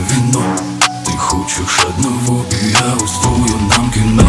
вино. Ты хочешь одного, и я устрою нам кино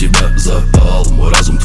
тебя запал. Мой разум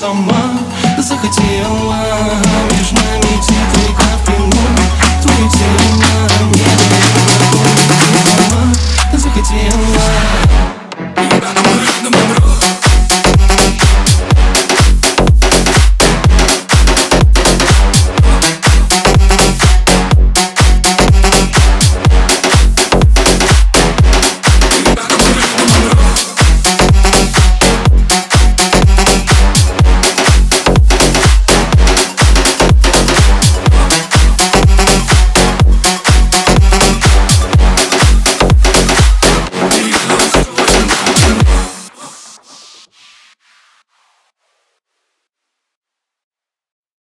сама захотела.